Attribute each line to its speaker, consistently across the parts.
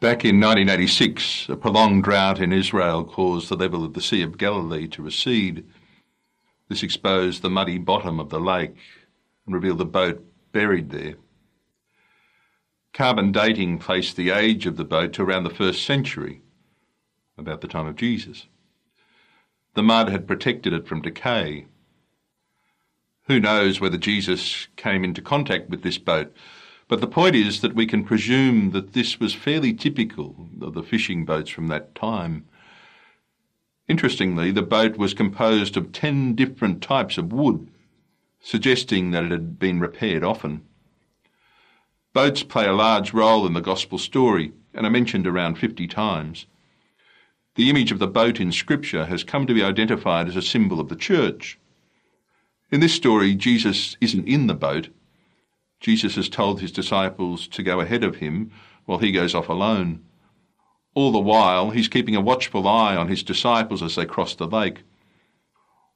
Speaker 1: Back in 1986, a prolonged drought in Israel caused the level of the Sea of Galilee to recede. This exposed the muddy bottom of the lake and revealed the boat buried there. Carbon dating placed the age of the boat to around the first century, about the time of Jesus. The mud had protected it from decay. Who knows whether Jesus came into contact with this boat, but the point is that we can presume that this was fairly typical of the fishing boats from that time. Interestingly, the boat was composed of ten different types of wood, suggesting that it had been repaired often. Boats play a large role in the Gospel story and are mentioned around 50 times. The image of the boat in Scripture has come to be identified as a symbol of the church. In this story, Jesus isn't in the boat. Jesus has told his disciples to go ahead of him while he goes off alone. All the while, he's keeping a watchful eye on his disciples as they cross the lake.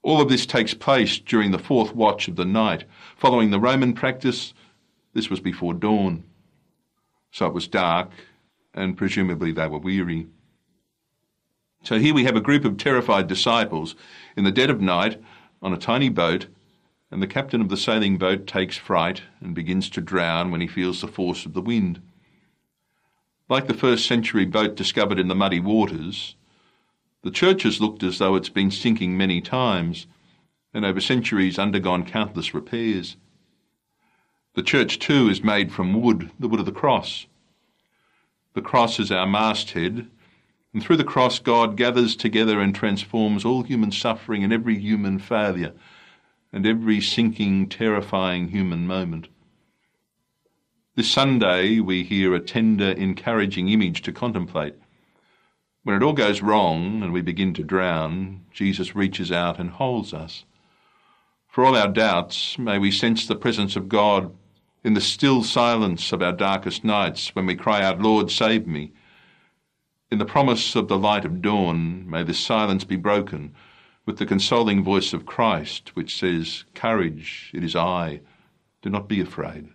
Speaker 1: All of this takes place during the fourth watch of the night, following the Roman practice this was before dawn. So it was dark, and presumably they were weary. So here we have a group of terrified disciples in the dead of night on a tiny boat, and the captain of the sailing boat takes fright and begins to drown when he feels the force of the wind. Like the first century boat discovered in the muddy waters, the church has looked as though it's been sinking many times and over centuries undergone countless repairs. The church, too, is made from wood, the wood of the cross. The cross is our masthead, and through the cross, God gathers together and transforms all human suffering and every human failure and every sinking, terrifying human moment. This Sunday, we hear a tender, encouraging image to contemplate. When it all goes wrong and we begin to drown, Jesus reaches out and holds us. For all our doubts, may we sense the presence of God in the still silence of our darkest nights when we cry out, Lord, save me. In the promise of the light of dawn, may this silence be broken with the consoling voice of Christ, which says, Courage, it is I, do not be afraid.